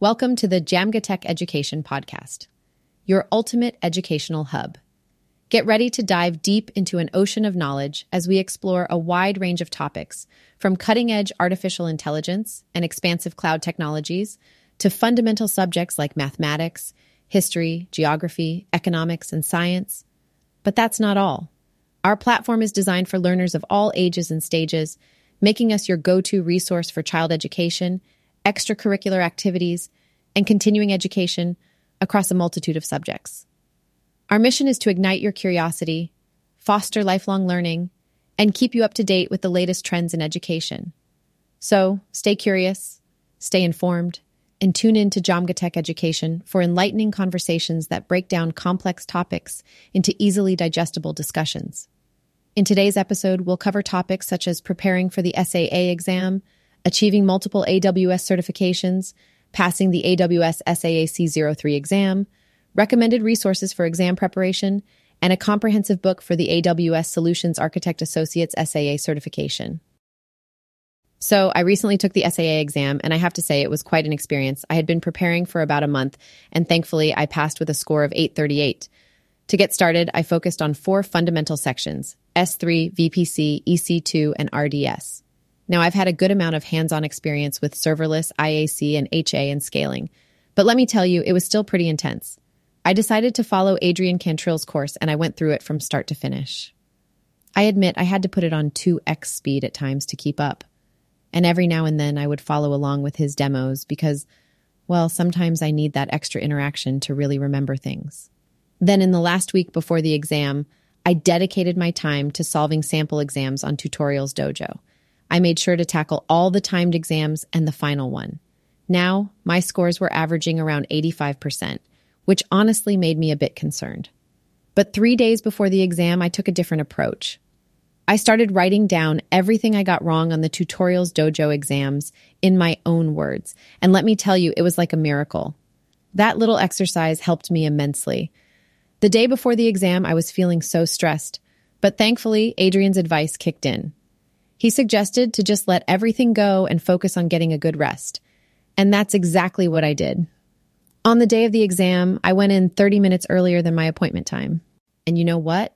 Welcome to the Djamgatech Education Podcast, your ultimate educational hub. Get ready to dive deep into an ocean of knowledge as we explore a wide range of topics, from cutting edge artificial intelligence and expansive cloud technologies to fundamental subjects like mathematics, history, geography, economics, and science. But that's not all. Our platform is designed for learners of all ages and stages, making us your go to resource for child education extracurricular activities, and continuing education across a multitude of subjects. Our mission is to ignite your curiosity, foster lifelong learning, and keep you up to date with the latest trends in education. So, stay curious, stay informed, and tune in to Djamgatech Education for enlightening conversations that break down complex topics into easily digestible discussions. In today's episode, we'll cover topics such as preparing for the SAA exam, achieving multiple AWS certifications, passing the AWS SAAC 03 exam, recommended resources for exam preparation, and a comprehensive book for the AWS Solutions Architect Associates SAA certification. So, I recently took the SAA exam, and I have to say it was quite an experience. I had been preparing for about a month, and thankfully, I passed with a score of 838. To get started, I focused on four fundamental sections S3, VPC, EC2, and RDS. Now, I've had a good amount of hands on experience with serverless, IAC, and HA and scaling, but let me tell you, it was still pretty intense. I decided to follow Adrian Cantrill's course and I went through it from start to finish. I admit I had to put it on 2x speed at times to keep up. And every now and then I would follow along with his demos because, well, sometimes I need that extra interaction to really remember things. Then, in the last week before the exam, I dedicated my time to solving sample exams on Tutorials Dojo. I made sure to tackle all the timed exams and the final one. Now, my scores were averaging around 85%, which honestly made me a bit concerned. But three days before the exam, I took a different approach. I started writing down everything I got wrong on the Tutorials Dojo exams in my own words, and let me tell you, it was like a miracle. That little exercise helped me immensely. The day before the exam, I was feeling so stressed, but thankfully, Adrian's advice kicked in. He suggested to just let everything go and focus on getting a good rest. And that's exactly what I did. On the day of the exam, I went in 30 minutes earlier than my appointment time. And you know what?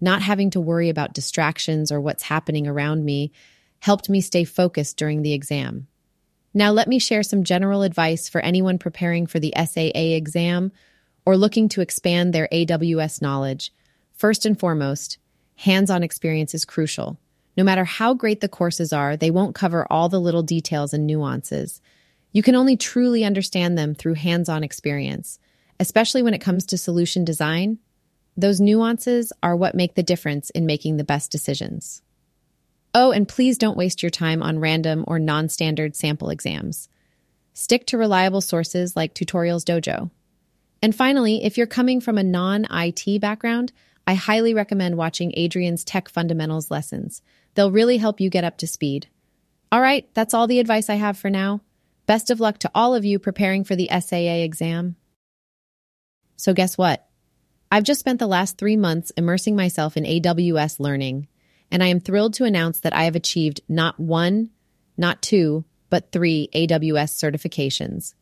Not having to worry about distractions or what's happening around me helped me stay focused during the exam. Now, let me share some general advice for anyone preparing for the SAA exam or looking to expand their AWS knowledge. First and foremost, hands on experience is crucial. No matter how great the courses are, they won't cover all the little details and nuances. You can only truly understand them through hands on experience, especially when it comes to solution design. Those nuances are what make the difference in making the best decisions. Oh, and please don't waste your time on random or non standard sample exams. Stick to reliable sources like Tutorials Dojo. And finally, if you're coming from a non IT background, I highly recommend watching Adrian's Tech Fundamentals lessons. They'll really help you get up to speed. All right, that's all the advice I have for now. Best of luck to all of you preparing for the SAA exam. So, guess what? I've just spent the last three months immersing myself in AWS learning, and I am thrilled to announce that I have achieved not one, not two, but three AWS certifications.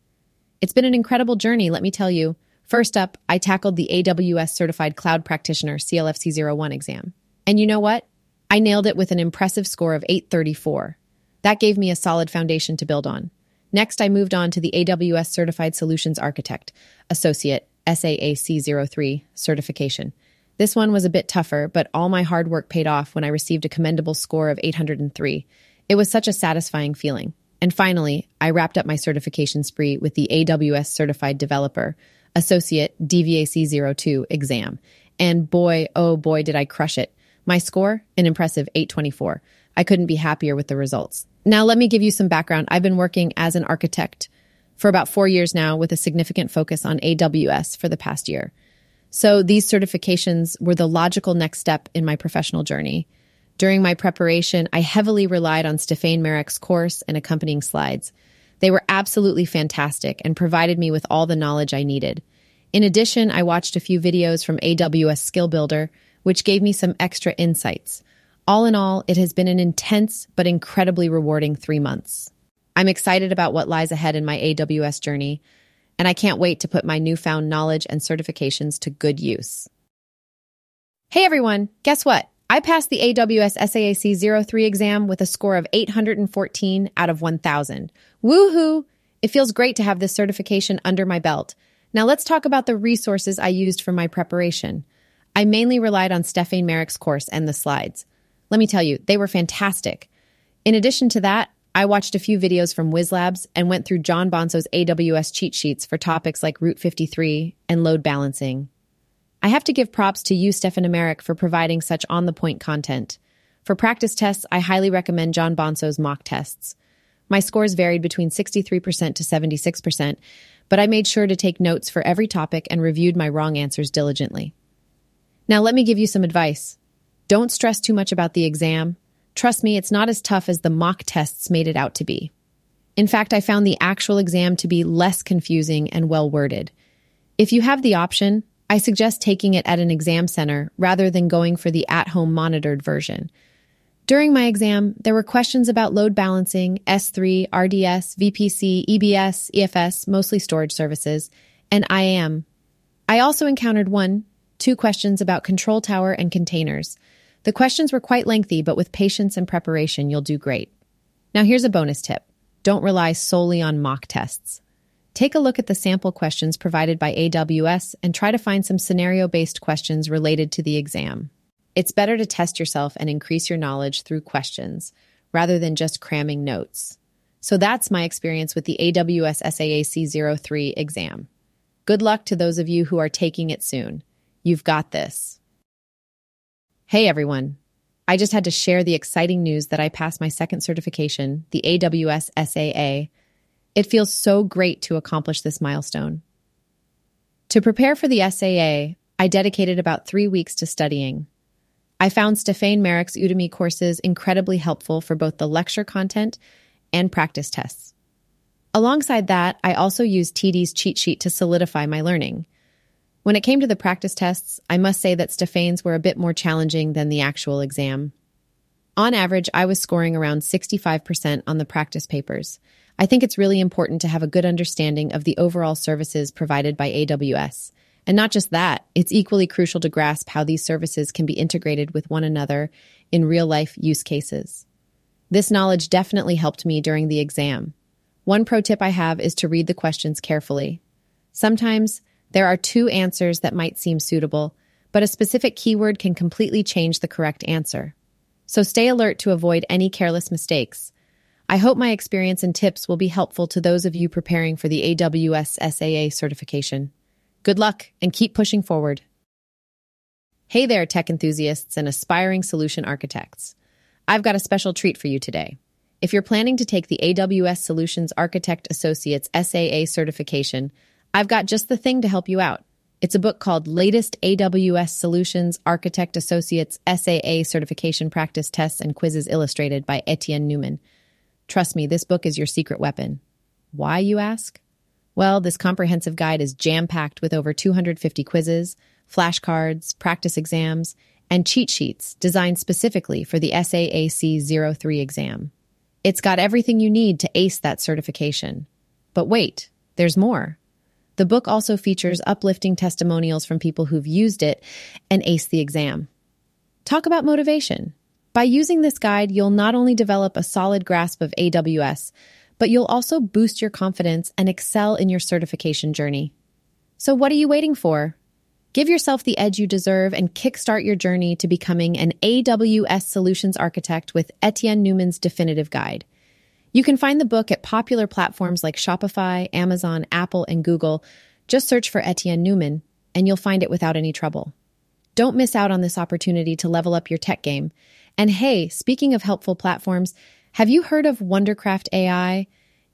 It's been an incredible journey, let me tell you. First up, I tackled the AWS Certified Cloud Practitioner CLFC 01 exam. And you know what? I nailed it with an impressive score of 834. That gave me a solid foundation to build on. Next, I moved on to the AWS Certified Solutions Architect, Associate SAAC 03 certification. This one was a bit tougher, but all my hard work paid off when I received a commendable score of 803. It was such a satisfying feeling. And finally, I wrapped up my certification spree with the AWS Certified Developer, Associate DVAC 02 exam. And boy, oh boy, did I crush it. My score, an impressive 824. I couldn't be happier with the results. Now, let me give you some background. I've been working as an architect for about four years now with a significant focus on AWS for the past year. So these certifications were the logical next step in my professional journey. During my preparation, I heavily relied on Stephane Maarek's course and accompanying slides. They were absolutely fantastic and provided me with all the knowledge I needed. In addition, I watched a few videos from AWS Skill Builder which gave me some extra insights. All in all, it has been an intense but incredibly rewarding three months. I'm excited about what lies ahead in my AWS journey, and I can't wait to put my newfound knowledge and certifications to good use. Hey everyone, guess what? I passed the AWS SAAC 03 exam with a score of 814 out of 1000. Woohoo! It feels great to have this certification under my belt. Now let's talk about the resources I used for my preparation. I mainly relied on Stephane Maarek's course and the slides. Let me tell you, they were fantastic. In addition to that, I watched a few videos from Whizlabs and went through Jon Bonso's AWS cheat sheets for topics like Route 53 and load balancing. I have to give props to you, Stephane Maarek, for providing such on the point content. For practice tests, I highly recommend Jon Bonso's mock tests. My scores varied between 63% to 76%, but I made sure to take notes for every topic and reviewed my wrong answers diligently. Now, let me give you some advice. Don't stress too much about the exam. Trust me, it's not as tough as the mock tests made it out to be. In fact, I found the actual exam to be less confusing and well worded. If you have the option, I suggest taking it at an exam center rather than going for the at home monitored version. During my exam, there were questions about load balancing, S3, RDS, VPC, EBS, EFS, mostly storage services, and IAM. I also encountered one, two questions about control tower and containers. The questions were quite lengthy, but with patience and preparation, you'll do great. Now, here's a bonus tip don't rely solely on mock tests. Take a look at the sample questions provided by AWS and try to find some scenario based questions related to the exam. It's better to test yourself and increase your knowledge through questions rather than just cramming notes. So that's my experience with the AWS SAAC 03 exam. Good luck to those of you who are taking it soon. You've got this. Hey everyone. I just had to share the exciting news that I passed my second certification, the AWS SAA. It feels so great to accomplish this milestone. To prepare for the SAA, I dedicated about three weeks to studying. I found Stephane Maarek's Udemy courses incredibly helpful for both the lecture content and practice tests. Alongside that, I also used TD's cheat sheet to solidify my learning. When it came to the practice tests, I must say that Stephane's were a bit more challenging than the actual exam. On average, I was scoring around 65% on the practice papers. I think it's really important to have a good understanding of the overall services provided by AWS. And not just that, it's equally crucial to grasp how these services can be integrated with one another in real life use cases. This knowledge definitely helped me during the exam. One pro tip I have is to read the questions carefully. Sometimes there are two answers that might seem suitable, but a specific keyword can completely change the correct answer. So stay alert to avoid any careless mistakes. I hope my experience and tips will be helpful to those of you preparing for the AWS SAA certification. Good luck and keep pushing forward. Hey there, tech enthusiasts and aspiring solution architects. I've got a special treat for you today. If you're planning to take the AWS Solutions Architect Associates SAA certification, I've got just the thing to help you out. It's a book called Latest AWS Solutions Architect Associates SAA Certification Practice Tests and Quizzes Illustrated by Etienne Noumen. Trust me, this book is your secret weapon. Why, you ask? Well, this comprehensive guide is jam packed with over 250 quizzes, flashcards, practice exams, and cheat sheets designed specifically for the SAAC 03 exam. It's got everything you need to ace that certification. But wait, there's more. The book also features uplifting testimonials from people who've used it and aced the exam. Talk about motivation. By using this guide, you'll not only develop a solid grasp of AWS, but you'll also boost your confidence and excel in your certification journey. So, what are you waiting for? Give yourself the edge you deserve and kickstart your journey to becoming an AWS solutions architect with Etienne Noumen's definitive guide. You can find the book at popular platforms like Shopify, Amazon, Apple, and Google. Just search for Etienne Noumen, and you'll find it without any trouble. Don't miss out on this opportunity to level up your tech game. And hey, speaking of helpful platforms, have you heard of Wondercraft AI?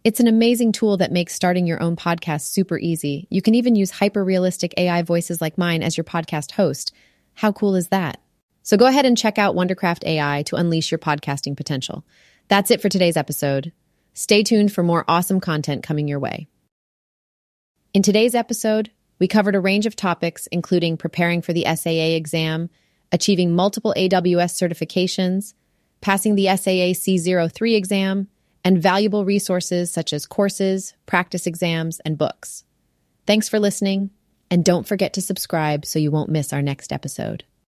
It's an amazing tool that makes starting your own podcast super easy. You can even use hyper realistic AI voices like mine as your podcast host. How cool is that? So go ahead and check out Wondercraft AI to unleash your podcasting potential. That's it for today's episode. Stay tuned for more awesome content coming your way. In today's episode, we covered a range of topics, including preparing for the SAA exam, achieving multiple AWS certifications, passing the SAA C03 exam, and valuable resources such as courses, practice exams, and books. Thanks for listening, and don't forget to subscribe so you won't miss our next episode.